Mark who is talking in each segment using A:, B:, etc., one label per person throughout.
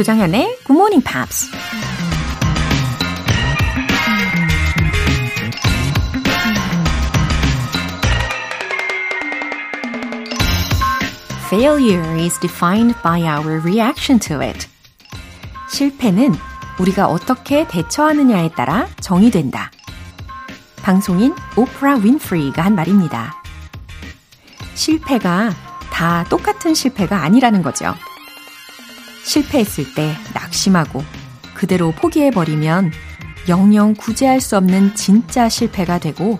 A: 조장현의 Good Morning Pops. Failure is defined by our reaction to it. 실패는 우리가 어떻게 대처하느냐에 따라 정의된다. 방송인 오프라 윈프리가 한 말입니다. 실패가 다 똑같은 실패가 아니라는 거죠. 실패했을 때 낙심하고 그대로 포기해버리면 영영 구제할 수 없는 진짜 실패가 되고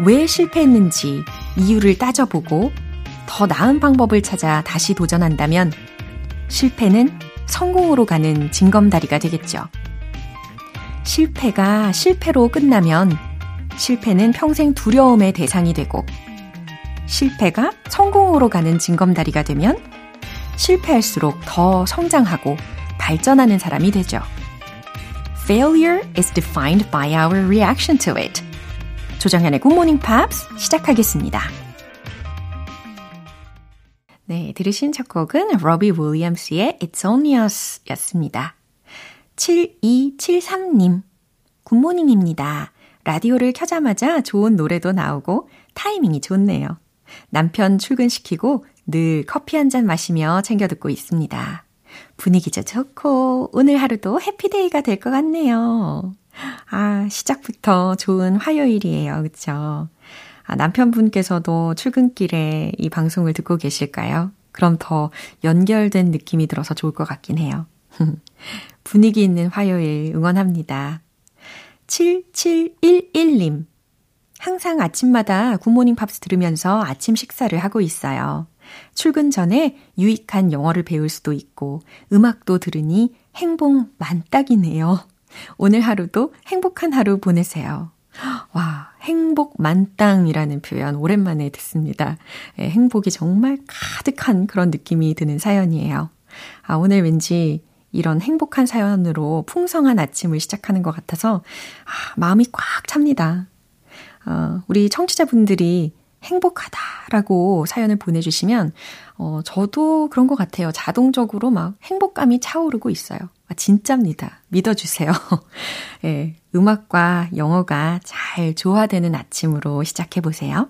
A: 왜 실패했는지 이유를 따져보고 더 나은 방법을 찾아 다시 도전한다면 실패는 성공으로 가는 징검다리가 되겠죠. 실패가 실패로 끝나면 실패는 평생 두려움의 대상이 되고 실패가 성공으로 가는 징검다리가 되면 실패할수록 더 성장하고 발전하는 사람이 되죠. Failure is defined by our reaction to it. 조정현의 Good Morning Pops 시작하겠습니다. 네, 들으신 첫 곡은 로비 윌리엄스의 It's Only Us 였습니다. 7273님, good morning입니다. 라디오를 켜자마자 좋은 노래도 나오고 타이밍이 좋네요. 남편 출근시키고 늘 커피 한 잔 마시며 챙겨 듣고 있습니다. 분위기도 좋고 오늘 하루도 happy day가 될 것 같네요. 아, 시작부터 좋은 화요일이에요. 그쵸? 아, 남편분께서도 출근길에 이 방송을 듣고 계실까요? 그럼 더 연결된 느낌이 들어서 좋을 것 같긴 해요. 분위기 있는 화요일 응원합니다. 7711님. 항상 아침마다 굿모닝 팝스 들으면서 아침 식사를 하고 있어요. 출근 전에 유익한 영어를 배울 수도 있고 음악도 들으니 행복 만땅이네요. 오늘 하루도 행복한 하루 보내세요. 와, 행복 만땅이라는 표현 오랜만에 듣습니다. 예, 행복이 정말 가득한 그런 느낌이 드는 사연이에요. 아, 오늘 왠지 이런 행복한 사연으로 풍성한 아침을 시작하는 것 같아서 아, 마음이 꽉 찹니다. 어, 우리 청취자분들이 행복하다라고 사연을 보내주시면, 어, 저도 그런 것 같아요. 자동적으로 막 행복감이 차오르고 있어요. 아, 진짜입니다. 믿어주세요. 예, 음악과 영어가 잘 조화되는 아침으로 시작해보세요.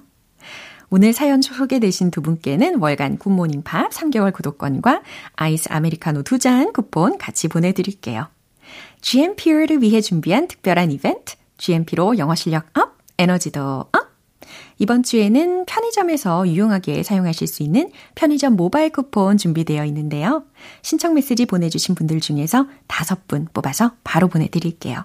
A: 오늘 사연 소개되신 두 분께는 월간 굿모닝 팝 3개월 구독권과 아이스 아메리카노 두 잔 쿠폰 같이 보내드릴게요. GMP를 위해 준비한 특별한 이벤트, GMP로 영어 실력 up, 에너지도 업! 이번 주에는 편의점에서 유용하게 사용하실 수 있는 편의점 모바일 쿠폰 준비되어 있는데요. 신청 메시지 보내주신 분들 중에서 다섯 분 뽑아서 바로 보내드릴게요.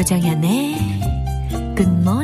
A: 조정현의 Morning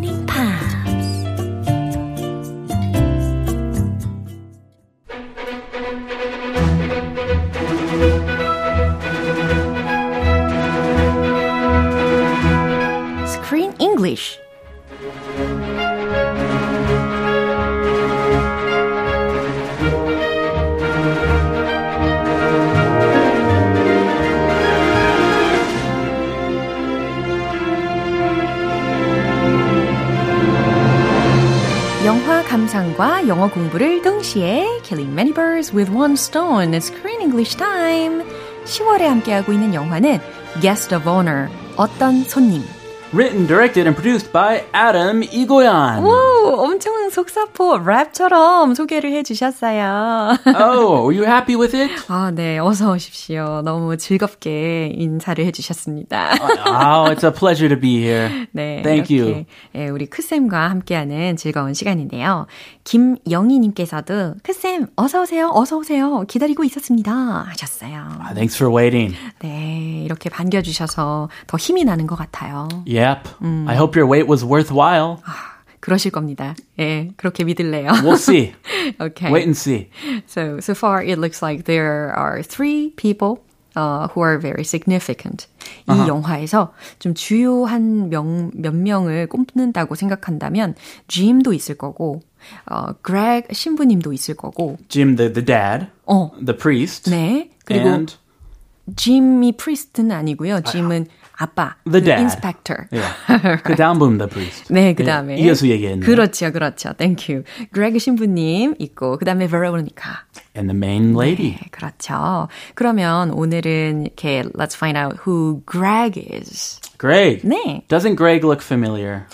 A: 영어 공부를 동시에 Killing many birds with one stone. Screen English time. 10월에 함께하고 있는 영화는 Guest of Honor. 어떤 손님.
B: Written, directed, and produced by Adam Igoyan.
A: 오, 엄청 속사포 랩처럼 소개를 해주셨어요.
B: oh, were you happy with it?
A: 아, 네. 어서 오십시오. 너무 즐겁게 인사를 해주셨습니다.
B: oh, it's a pleasure to be here.
A: 네.
B: Thank
A: 이렇게,
B: you.
A: 예, 우리 크쌤과 함께하는 즐거운 시간인데요. 김영희님께서도 크쌤, 어서 오세요. 어서 오세요. 기다리고 있었습니다. 하셨어요.
B: Thanks for waiting.
A: 네. 이렇게 반겨주셔서 더 힘이 나는 것 같아요.
B: Yep. I hope your wait was worthwhile.
A: 그러실 겁니다. 예, 그렇게 믿을래요.
B: We'll see.
A: okay.
B: Wait and see.
A: So, so far it looks like there are three people uh, who are very significant. 이 uh-huh. 영화에서 좀 주요한 명, 몇 명을 꼽는다고 생각한다면 Jim도 있을 거고 어, Greg 신부님도 있을 거고
B: Jim the, the dad,
A: 어.
B: the priest,
A: 네. 그리고
B: and
A: Jim이 priest는 아니고요. Jim은 아빠,
B: the
A: 그
B: dad.
A: inspector.
B: Yeah. 그 다음 분 the priest.
A: 네, 그 다음에.
B: 예, 이어서 얘기했네.
A: 그렇죠, 그렇죠. Thank you. Greg 신부님 있고, 그 다음에 Veronica.
B: And the main lady.
A: 네, 그렇죠. 그러면 오늘은 이렇게 let's find out who Greg is.
B: Greg.
A: 네.
B: Doesn't Greg look familiar?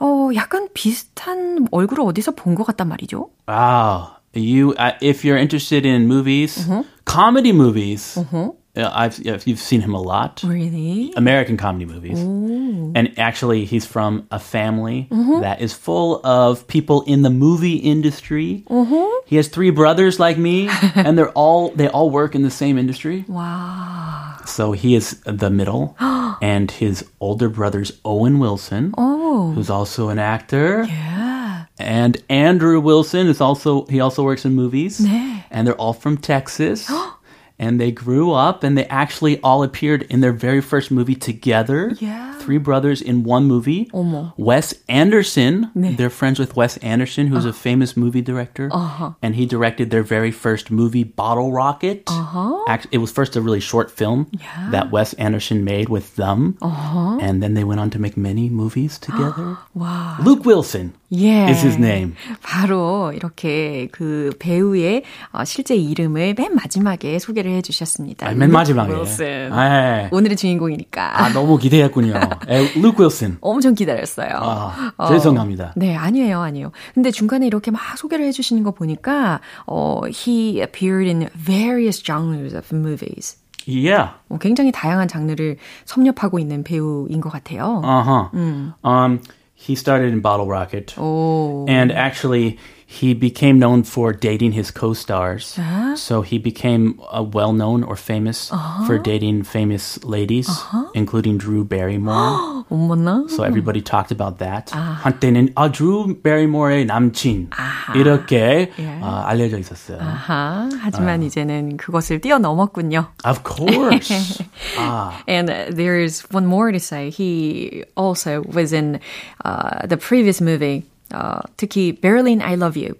A: 어, 약간 비슷한 얼굴을 어디서 본 것 같단 말이죠.
B: Wow. You, uh, if you're interested in movies, comedy movies, uh, Uh, I've, you've seen him a lot.
A: Really?
B: American comedy movies. Ooh. And actually, he's from a family mm-hmm. that is full of people in the movie industry. Mm-hmm. He has three brothers like me, and they're all they all work in the same industry.
A: Wow.
B: So he is the middle, and his older brother's Owen Wilson,
A: Oh.
B: who's also an actor.
A: Yeah.
B: And Andrew Wilson is also he also works in movies.
A: 네.
B: And they're all from Texas. and they grew up and they actually all appeared in their very first movie together.
A: Yeah
B: Three brothers in one movie.
A: 어머.
B: Wes Anderson,
A: 네.
B: they're friends with Wes Anderson, who's a famous movie director.
A: Uh-huh.
B: And he directed their very first movie, Bottle Rocket.
A: Uh-huh.
B: Act- it was first a really short film
A: Yeah.
B: that Wes Anderson made with them.
A: Uh-huh.
B: And then they went on to make many movies together.
A: 와.
B: Luke Wilson
A: 예.
B: is his name.
A: 바로 이렇게 그 배우의 어, 실제 이름을 맨 마지막에 소개를 해주셨습니다.
B: 아, 맨 마지막에.
A: 윌슨.
B: 아,
A: 오늘의 주인공이니까.
B: 아, 너무 기대했군요. 에, Luke Wilson.
A: 엄청 기다렸어요.
B: 아,
A: 어,
B: 죄송합니다.
A: 네, 아니에요, 아니에요. 근데 중간에 이렇게 막 소개를 해주시는 거 보니까, 어, he appeared in various genres of movies.
B: Yeah.
A: 어, 굉장히 다양한 장르를 섭렵하고 있는 배우인 것 같아요.
B: Uh-huh. Um, he started in Bottle Rocket.
A: 오.
B: And actually, he became known for dating his co-stars. So he became uh, well known or famous for dating famous ladies, including Drew Barrymore.
A: 어머나.
B: so everybody talked about that. 한때는 아, Drew Barrymore의 남친 이렇게
A: 예.
B: 어, 알려져 있었어요.
A: 아하, 하지만 이제는 그것을 뛰어넘었군요.
B: Of course. 아,
A: And uh, there's one more to say. He also was in uh, the previous movie, uh, 특히 Berlin, I Love You.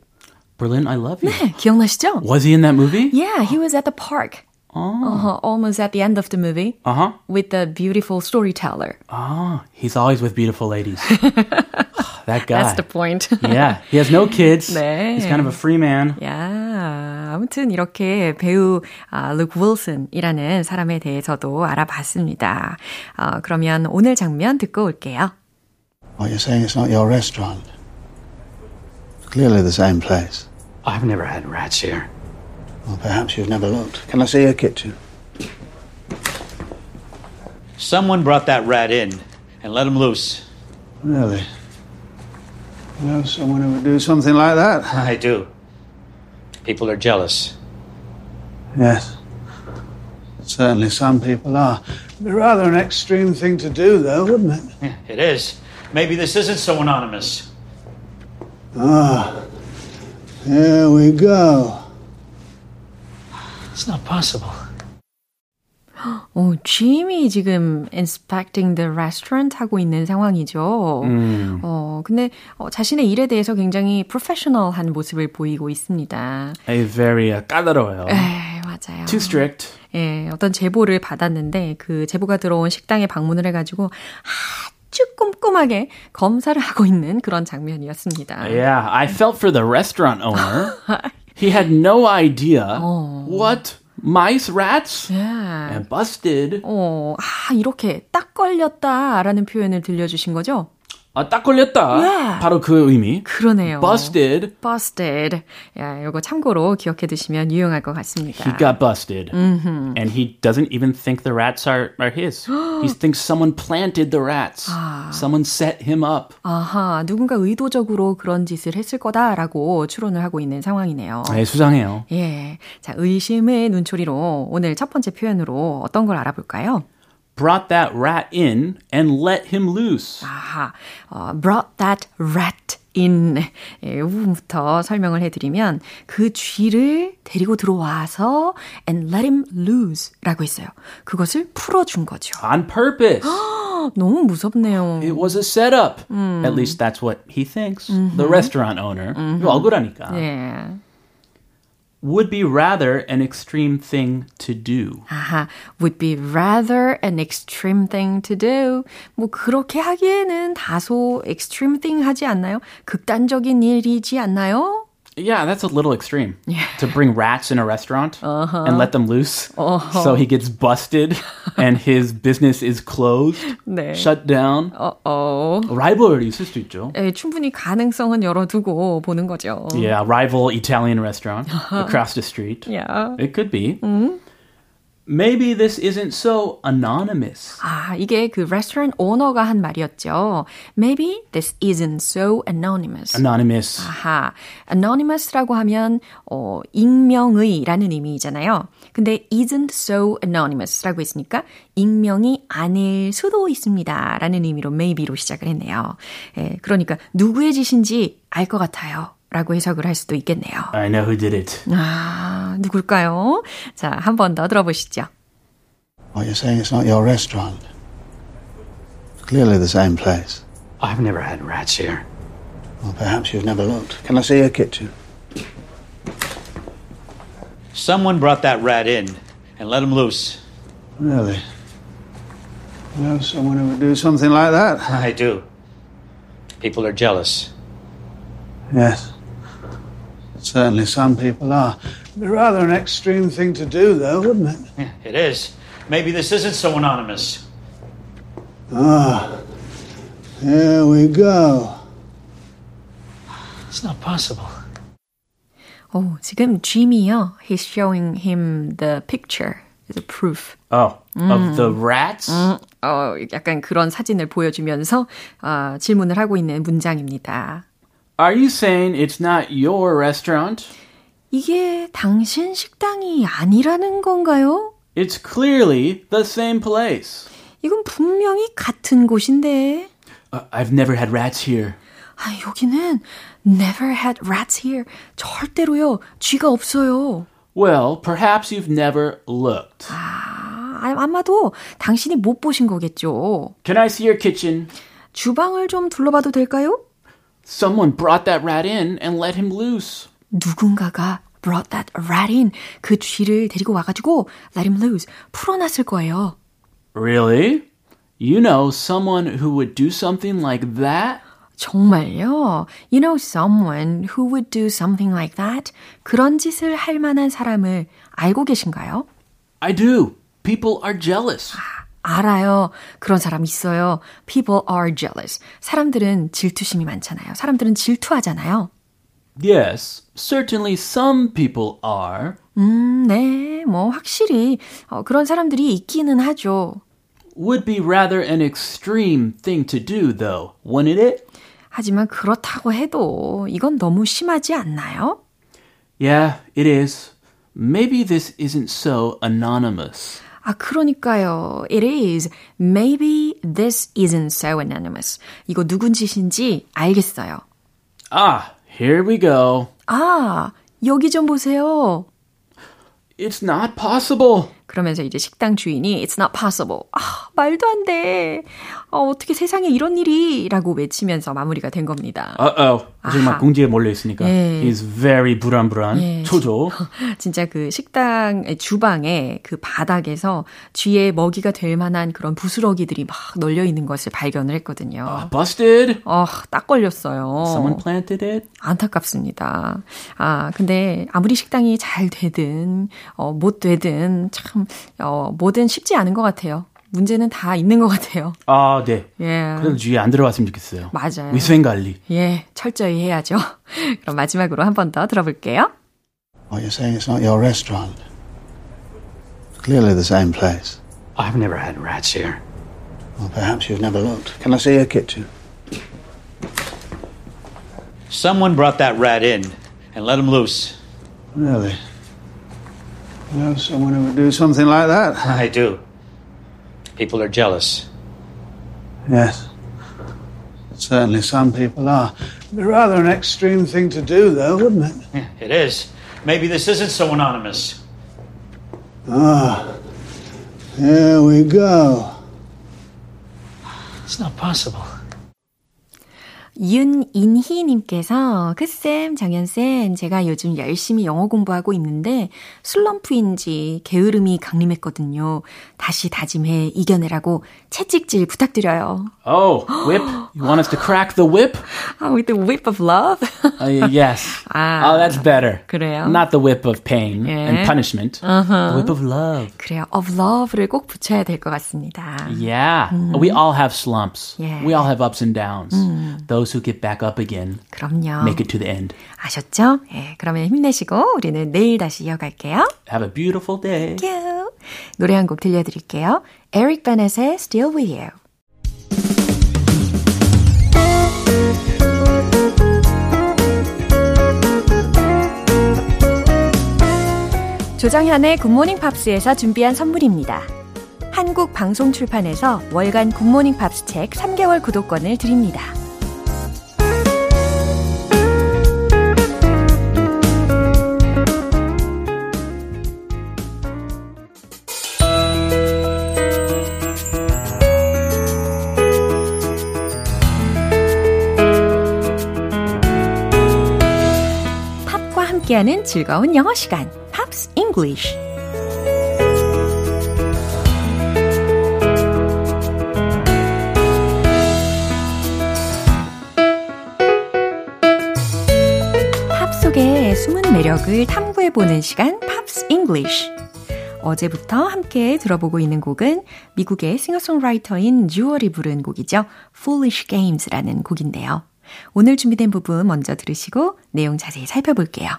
B: Berlin, I love you.
A: 기억나시죠?
B: Was he in that movie?
A: Yeah, he was at the park. Uh-huh, almost at the end of the movie
B: Uh huh.
A: with the beautiful storyteller.
B: Ah, he's always with beautiful ladies. that guy.
A: That's the point.
B: yeah, he has no kids.
A: 네.
B: He's kind of a free man.
A: 야, 아무튼 이렇게 배우 아, 루크 윌슨이라는 사람에 대해서도 알아봤습니다. 어, 그러면 오늘 장면 듣고 올게요.
C: What you're saying it's not your restaurant. Clearly the same place.
D: I've never had rats here.
C: Well, perhaps you've never looked. Can I see your kitchen?
D: Someone brought that rat in and let him loose.
C: Really? You know someone who would do something like that?
D: I do. People are jealous.
C: Yes. Certainly some people are. It'd be rather an extreme thing to do, though, wouldn't it?
D: Yeah, it is. Maybe this isn't so anonymous.
C: Ah. Here we go.
D: It's not possible.
A: 어, 짐이 지금 inspecting the restaurant 하고 있는 상황이죠. 어, 근데 어, 자신의 일에 대해서 굉장히 professional한 모습을 보이고 있습니다.
B: A very uh, 까다로워요.
A: 에이, 맞아요.
B: Too strict.
A: 예, 어떤 제보를 받았는데 그 제보가 들어온 식당에 방문을 해가지고 아 주 꼼꼼하게 검사를 하고 있는 그런 장면이었습니다.
B: Yeah, I felt for the restaurant owner. he had no idea what mice, rats,
A: 예.
B: and busted.
A: 어, 아, 이렇게 딱 걸렸다라는 표현을 들려주신 거죠?
B: 아, 딱 걸렸다.
A: Yeah.
B: 바로 그 의미.
A: 그러네요.
B: Busted.
A: busted. 야, 요거 참고로 기억해 두시면 유용할 것 같습니다.
B: He got busted.
A: Mm-hmm.
B: And he doesn't even think the rats are, are his. he thinks someone planted the rats.
A: Ah.
B: Someone set him up.
A: 아하, 누군가 의도적으로 그런 짓을 했을 거다라고 추론을 하고 있는 상황이네요.
B: 네, 수상해요.
A: 예. 자, 의심의 눈초리로 오늘 첫 번째 표현으로 어떤 걸 알아볼까요?
B: Brought that rat in and let him loose.
A: 아하, 어, brought that rat in. 예, 이 부분부터 설명을 해드리면 그 쥐를 데리고 들어와서 and let him loose 라고 했어요. 그것을 풀어준 거죠.
B: On purpose.
A: 너무 무섭네요.
B: It was a setup. At least that's what he thinks. The restaurant owner. 이거 억울하니까.
A: 예.
B: Would be rather an extreme thing to do.
A: 아하, would be rather an extreme thing to do. 뭐 그렇게 하기에는 다소 extreme thing 하지 않나요? 극단적인 일이지 않나요?
B: Yeah, that's a little extreme. To bring rats in a restaurant and let them loose. So he gets busted and his business is closed,
A: 네.
B: shut down.
A: 어,
B: Rivalry 있을 수도 있죠.
A: 예, 충분히 가능성은 열어두고 보는 거죠.
B: Yeah, rival Italian restaurant across the street.
A: Yeah.
B: It could be. Maybe this isn't so anonymous.
A: 아, 이게 그 레스토랑 오너가 한 말이었죠. Maybe this isn't so anonymous.
B: Anonymous.
A: 아하, anonymous라고 하면 어, 익명의라는 의미잖아요. 근데 isn't so anonymous라고 했으니까 익명이 아닐 수도 있습니다라는 의미로 maybe로 시작을 했네요. 예, 그러니까 누구의 짓인지 알 것 같아요. 라고 해석을 할 수도 있겠네요.
B: I know who did it.
A: 아, 누굴까요? 자, 한 번 더 들어보시죠.
C: What you're saying it's not your restaurant. Clearly the same place.
D: I've never had rats here.
C: Well, perhaps you've never looked. Can I see your kitchen?
D: Someone brought that rat in and let him loose.
C: Really? You know someone who would do something like that?
D: I do. People are jealous.
C: Yes. Certainly some people are. It'd be rather an extreme thing to do, though, wouldn't it?
D: Yeah, it is. Maybe this isn't so anonymous.
C: Ah. Here we go.
D: It's not possible.
A: 오, 지금 Jimmy요. He's showing him the picture, the proof.
B: Oh, of the rats?
A: 어, 약간 그런 사진을 보여주면서 어, 질문을 하고 있는 문장입니다.
B: Are you saying it's not your restaurant?
A: 이게 당신 식당이 아니라는 건가요?
B: It's clearly the same place.
A: 이건 분명히 같은 곳인데.
B: Uh, I've never had rats here.
A: 아, 여기는 never had rats here. 절대로요. 쥐가 없어요.
B: Well, perhaps you've never looked.
A: 아, 아마도 당신이 못 보신 거겠죠.
B: Can I see your kitchen?
A: 주방을 좀 둘러봐도 될까요?
B: Someone brought that rat in and let him loose.
A: 누군가가 brought that rat in. 그 쥐를 데리고 와가지고 let him loose. 풀어놨을 거예요.
B: Really? You know someone who would do something like that?
A: 정말요? You know someone who would do something like that? 그런 짓을 할 만한 사람을 알고 계신가요?
B: I do. People are jealous.
A: 알아요. 그런 사람 있어요. People are jealous. 사람들은 질투심이 많잖아요. 사람들은 질투하잖아요.
B: Yes, certainly some people are.
A: 음, 네. 뭐, 확실히, 어, 그런 사람들이 있기는 하죠.
B: Would be rather an extreme thing to do, though, wouldn't it?
A: 하지만 그렇다고 해도 이건 너무 심하지 않나요?
B: Yeah, it is. Maybe this isn't so anonymous.
A: 아, 그러니까요. It is. Maybe this isn't so anonymous. 이거 누군 짓인지 알겠어요.
B: Ah, here we go.
A: 아, 여기 좀 보세요.
B: It's not possible.
A: 그러면서 이제 식당 주인이 It's not possible. 아, 말도 안 돼. 어, 어떻게 세상에 이런 일이 라고 외치면서 마무리가 된 겁니다.
B: Uh-oh. 아직 막. 궁지에 몰려 있으니까.
A: 예.
B: He's very 불안불안.
A: 예.
B: 초조.
A: 진짜 그 식당 주방에 그 바닥에서 쥐의 먹이가 될 만한 그런 부스러기들이 막 널려 있는 것을 발견을 했거든요.
B: Busted.
A: 어, 딱 걸렸어요.
B: Someone planted it.
A: 안타깝습니다. 아, 근데 아무리 식당이 잘 되든, 어, 못 되든, 참, 어, 뭐든 쉽지 않은 것 같아요. 문제는 다 있는 것 같아요.
B: 아, 네.
A: 예.
B: 그래도 주위에 안 들어갔으면 좋겠어요.
A: 맞아요.
B: 위생 관리.
A: 예, 철저히 해야죠. 그럼 마지막으로 한 번 더 들어볼게요.
C: What you're saying it's not your restaurant. Clearly the same place.
D: I've never had rats here.
C: Well, perhaps you've never looked. Can I see your kitchen?
D: Someone brought that rat in and let him loose.
C: Really? You know someone who would do something like that?
D: I do. People are jealous.
C: Yes. Certainly some people are. It'd be rather an extreme thing to do, though, wouldn't it?
D: Yeah, It is. Maybe this isn't so anonymous.
C: Ah. Here we go.
D: It's not possible.
A: 윤인희님께서 크쌤, 정연쌤, 제가 요즘 열심히 영어 공부하고 있는데 슬럼프인지 게으름이 강림했거든요. 다시 다짐해 이겨내라고 채찍질 부탁드려요.
B: Oh, whip. You want us to crack the whip?
A: 아, with the whip of love?
B: Uh, yes.
A: 아,
B: oh, that's better.
A: 그래요?
B: Not the whip of pain
A: 예.
B: and punishment. The whip of love.
A: 그래요. of love를 꼭 붙여야 될 것 같습니다.
B: Yeah. We all have slumps.
A: Yeah.
B: We all have ups and downs. Those who get back up again
A: 그럼요.
B: make it to the end.
A: 아셨죠? 예, 그러면 힘내시고 우리는 내일 다시 이어갈게요.
B: Have a beautiful day.
A: 큐. 노래 한 곡 들려드릴게요. Eric Benét의 Still With You. 조정현의 굿모닝 팝스에서 준비한 선물입니다. 한국 방송 출판에서 월간 굿모닝 팝스 책 3개월 구독권을 드립니다. 함께하는 즐거운 영어 시간. 팝 속의 숨은 매력을 탐구해보는 시간, Pops English. 어제부터 함께 들어보고 있는 곡은 미국의 싱어송라이터인 쥬얼이 부른 곡이죠. Foolish Games라는 곡인데요. 오늘 준비된 부분 먼저 들으시고 내용 자세히 살펴볼게요.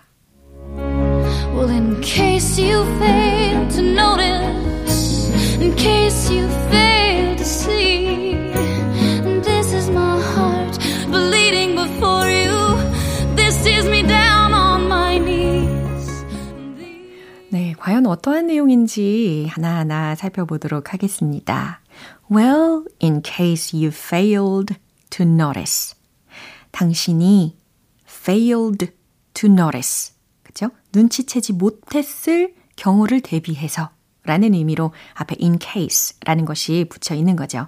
E: Well, in case you fail to notice, in case you fail to see, this is my heart bleeding before you. This is me down on my knees.
A: 네, 과연 어떠한 내용인지 하나하나 살펴보도록 하겠습니다. Well, in case you failed to notice. 당신이 failed to notice. 눈치채지 못했을 경우를 대비해서 라는 의미로 앞에 in case 라는 것이 붙여 있는 거죠.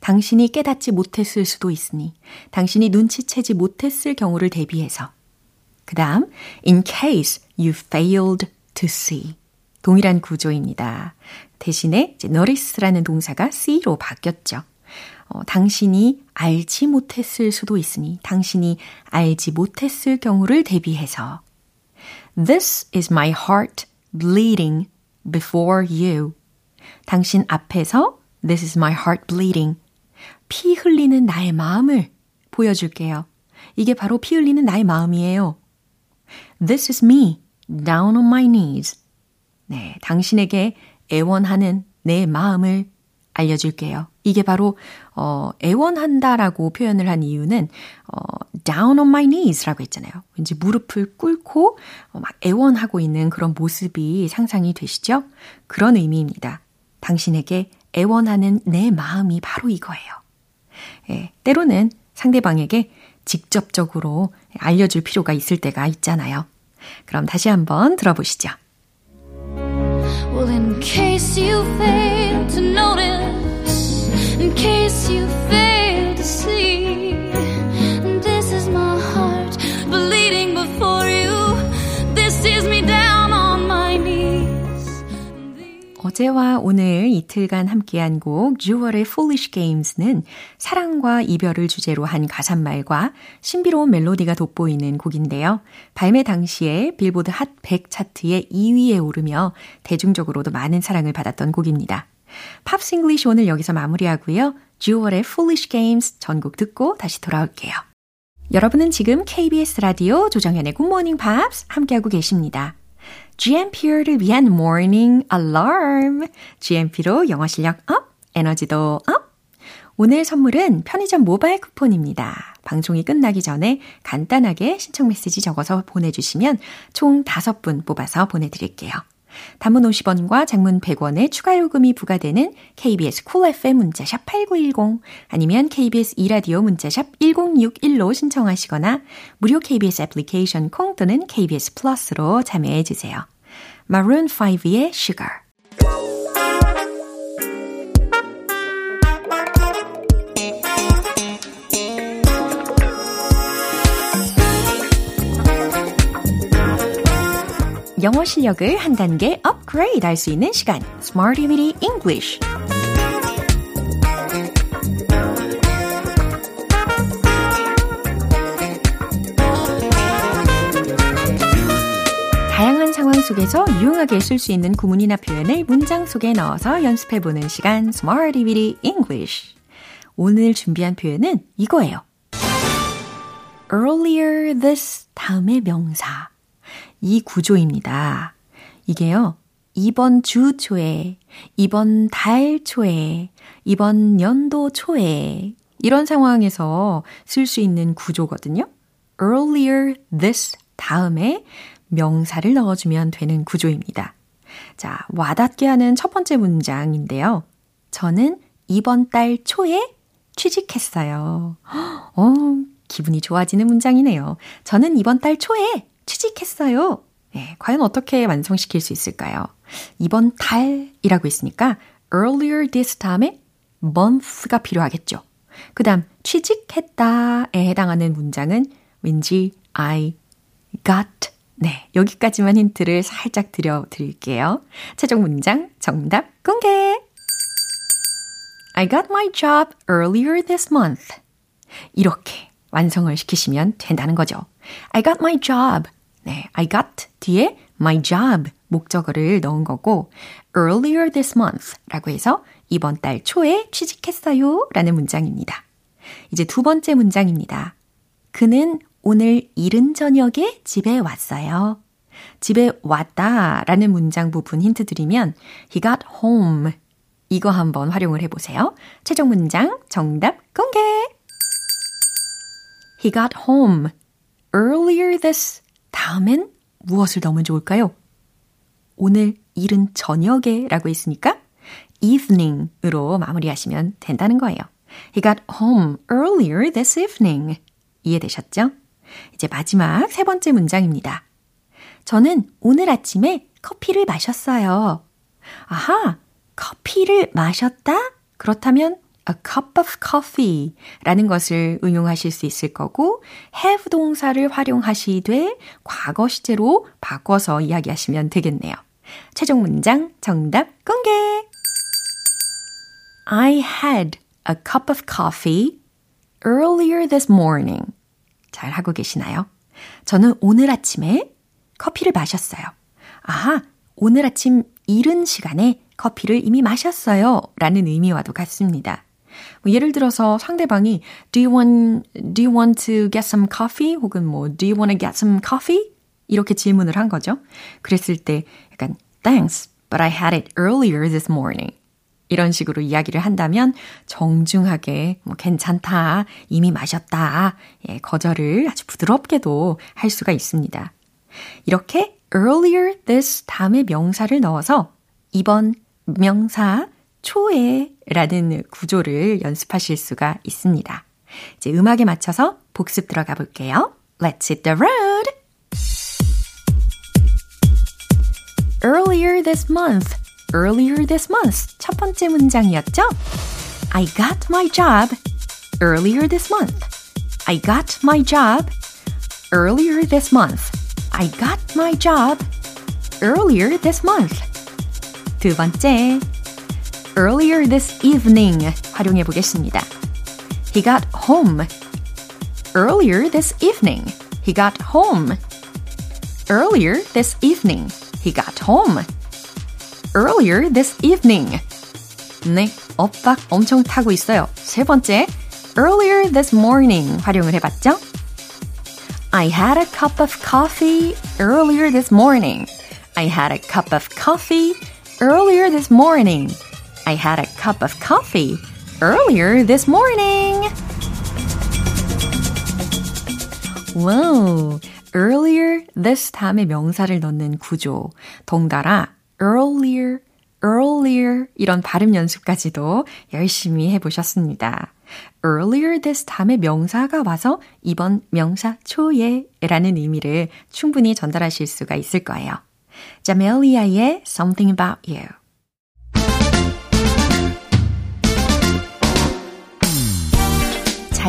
A: 당신이 깨닫지 못했을 수도 있으니 당신이 눈치채지 못했을 경우를 대비해서 그 다음, in case you failed to see. 동일한 구조입니다. 대신에 이제 notice라는 동사가 see로 바뀌었죠. 어, 당신이 알지 못했을 수도 있으니 당신이 알지 못했을 경우를 대비해서 This is my heart bleeding before you. 당신 앞에서 This is my heart bleeding. 피 흘리는 나의 마음을 보여줄게요. 이게 바로 피 흘리는 나의 마음이에요. This is me down on my knees. 네, 당신에게 애원하는 내 마음을 알려줄게요. 이게 바로 어, 애원한다라고 표현을 한 이유는 어, down on my knees라고 했잖아요. 왠지 무릎을 꿇고 어, 막 애원하고 있는 그런 모습이 상상이 되시죠? 그런 의미입니다. 당신에게 애원하는 내 마음이 바로 이거예요. 예, 때로는 상대방에게 직접적으로 알려줄 필요가 있을 때가 있잖아요. 그럼 다시 한번 들어보시죠.
E: Well, in case you fail to notice,
A: 어제와 오늘 이틀간 함께한 곡 주얼의 Foolish Games는 사랑과 이별을 주제로 한 가사말과 신비로운 멜로디가 돋보이는 곡인데요. 발매 당시에 빌보드 핫 100 차트의 2위에 오르며 대중적으로도 많은 사랑을 받았던 곡입니다. Pops English 오늘 여기서 마무리하고요. 쥬얼의 Foolish Games 전곡 듣고 다시 돌아올게요. 여러분은 지금 KBS 라디오 조정현의 굿모닝 팝스 함께하고 계십니다. GMP를 위한 Morning Alarm. GMP로 영어 실력 up, 에너지도 up. 오늘 선물은 편의점 모바일 쿠폰입니다. 방송이 끝나기 전에 간단하게 신청 메시지 적어서 보내주시면 총 5분 뽑아서 보내드릴게요. 단문 50원과 장문 100원의 추가 요금이 부과되는 KBS Cool FM 문자샵 8910 아니면 KBS 이라디오 문자샵 1061로 신청하시거나 무료 KBS 애플리케이션 콩 또는 KBS 플러스로 참여해 주세요. Maroon 5의 Sugar 영어 실력을 한 단계 업그레이드 할 수 있는 시간. Smarty Weedy English. 다양한 상황 속에서 유용하게 쓸 수 있는 구문이나 표현을 문장 속에 넣어서 연습해 보는 시간. Smarty Weedy English. 오늘 준비한 표현은 이거예요. earlier this 다음의 명사 이 구조입니다. 이게요, 이번 주 초에, 이번 달 초에, 이번 연도 초에, 이런 상황에서 쓸 수 있는 구조거든요. earlier this 다음에 명사를 넣어주면 되는 구조입니다. 자, 와닿게 하는 첫 번째 문장인데요. 저는 이번 달 초에 취직했어요. 어, 기분이 좋아지는 문장이네요. 저는 이번 달 초에 취직했어요. 네, 과연 어떻게 완성시킬 수 있을까요? 이번 달이라고 했으니까 earlier this 다음에 month가 필요하겠죠. 그 다음 취직했다에 해당하는 문장은 왠지 I got 네, 여기까지만 힌트를 살짝 드려 드릴게요. 최종 문장 정답 공개! I got my job earlier this month. 이렇게 완성을 시키시면 된다는 거죠. I got my job 네, I got 뒤에 my job 목적어를 넣은 거고 earlier this month 라고 해서 이번 달 초에 취직했어요 라는 문장입니다. 이제 두 번째 문장입니다. 그는 오늘 이른 저녁에 집에 왔어요. 집에 왔다 라는 문장 부분 힌트 드리면 he got home 이거 한번 활용을 해보세요. 최종 문장 정답 공개! He got home earlier this 다음엔 무엇을 넣으면 좋을까요? 오늘 이른 저녁에 라고 했으니까 evening으로 마무리하시면 된다는 거예요. He got home earlier this evening. 이해되셨죠? 이제 마지막 세 번째 문장입니다. 저는 오늘 아침에 커피를 마셨어요. 아하, 커피를 마셨다? 그렇다면 a cup of coffee 라는 것을 응용하실 수 있을 거고 have 동사를 활용하시되 과거 시제로 바꿔서 이야기하시면 되겠네요. 최종 문장 정답 공개! I had a cup of coffee earlier this morning. 잘 하고 계시나요? 저는 오늘 아침에 커피를 마셨어요. 아하, 오늘 아침 이른 시간에 커피를 이미 마셨어요. 라는 의미와도 같습니다. 뭐 예를 들어서 상대방이 Do you want Do you want to get some coffee? 혹은 뭐 Do you want to get some coffee? 이렇게 질문을 한 거죠. 그랬을 때 약간 Thanks, but I had it earlier this morning. 이런 식으로 이야기를 한다면 정중하게 뭐 괜찮다, 이미 마셨다, 예, 거절을 아주 부드럽게도 할 수가 있습니다. 이렇게 earlier this 다음에 명사를 넣어서 이번 명사 초에 라는 구조를 연습하실 수가 있습니다. 이제 음악에 맞춰서 복습 들어가 볼게요. Let's hit the road! Earlier this month. Earlier this month. 첫 번째 문장이었죠? I got my job earlier this month. I got my job earlier this month. I got my job earlier this month. 두 번째. earlier this evening 활용해 보겠습니다. He got home earlier this evening. He got home earlier this evening. He got home earlier this evening. 네, 엇박 엄청 타고 있어요. 세 번째, earlier this morning 활용을 해봤죠? I had a cup of coffee earlier this morning. I had a cup of coffee earlier this morning. I had a cup of coffee earlier this morning. wow. earlier this 다음에 명사를 넣는 구조. 덩달아 earlier, earlier 이런 발음 연습까지도 열심히 해보셨습니다. earlier this 다음에 명사가 와서 이번 명사 초에 라는 의미를 충분히 전달하실 수가 있을 거예요. 자멜리아의 Something About You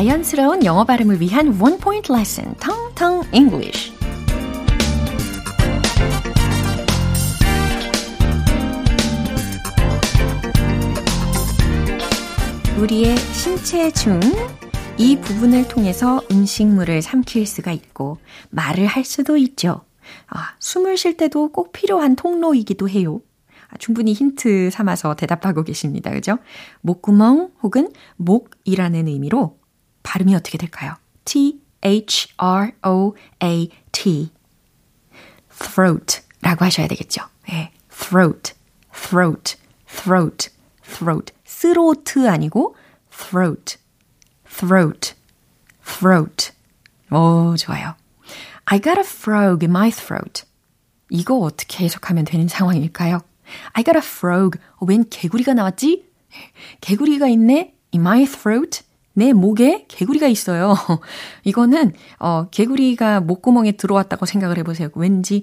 A: 자연스러운 영어 발음을 위한 원 포인트 레슨 텅텅 English 우리의 신체 중 이 부분을 통해서 음식물을 삼킬 수가 있고 말을 할 수도 있죠. 아, 숨을 쉴 때도 꼭 필요한 통로이기도 해요. 아, 충분히 힌트 삼아서 대답하고 계십니다. 그죠? 목구멍 혹은 목이라는 의미로 발음이 어떻게 될까요? T H R O A T throat 라고 하셔야 되겠죠. 네, throat, throat, throat, throat. 스로트 아니고 throat, throat, throat. 오, 좋아요. I got a frog in my throat. 이거 어떻게 해석하면 되는 상황일까요? I got a frog. 어, 웬 개구리가 나왔지? 개구리가 있네? In my throat. 내 목에 개구리가 있어요. 이거는 어 개구리가 목구멍에 들어왔다고 생각을 해보세요. 왠지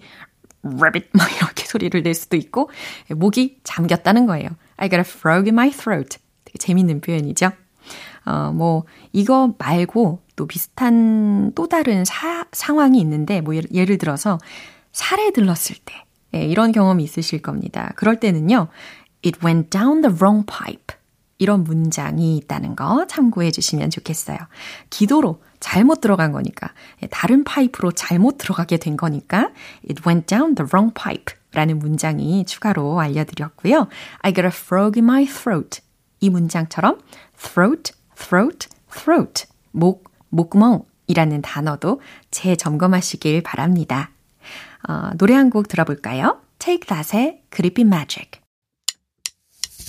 A: rabbit 막 이렇게 소리를 낼 수도 있고 목이 잠겼다는 거예요. I got a frog in my throat. 되게 재밌는 표현이죠. 어, 뭐, 이거 말고 또 비슷한 또 다른 사, 상황이 있는데, 뭐, 예를, 예를 들어서, 살에 들렀을 때, 예, 이런 경험이 있으실 겁니다. 그럴 때는요, it went down the wrong pipe. 이런 문장이 있다는 거 참고해 주시면 좋겠어요. 기도로 잘못 들어간 거니까, 예, 다른 파이프로 잘못 들어가게 된 거니까, it went down the wrong pipe. 라는 문장이 추가로 알려드렸고요. I got a frog in my throat. 이 문장처럼 throat, throat, throat. 목, 목구멍이라는 단어도 재점검하시길 바랍니다. 어, 노래 한 곡 들어볼까요? Take That의 Creepy Magic.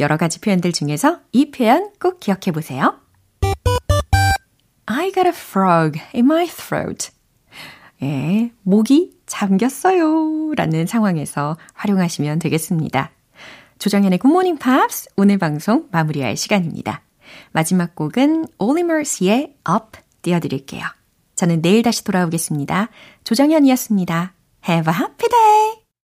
A: 여러 가지 표현들 중에서 이 표현 꼭 기억해 보세요. I got a frog in my throat. 예, 목이 잠겼어요. 라는 상황에서 활용하시면 되겠습니다. 조정현의 굿모닝 팝스 오늘 방송 마무리할 시간입니다. 마지막 곡은 올리머스의 Up 띄워드릴게요. 저는 내일 다시 돌아오겠습니다. 조정현이었습니다. Have a happy day!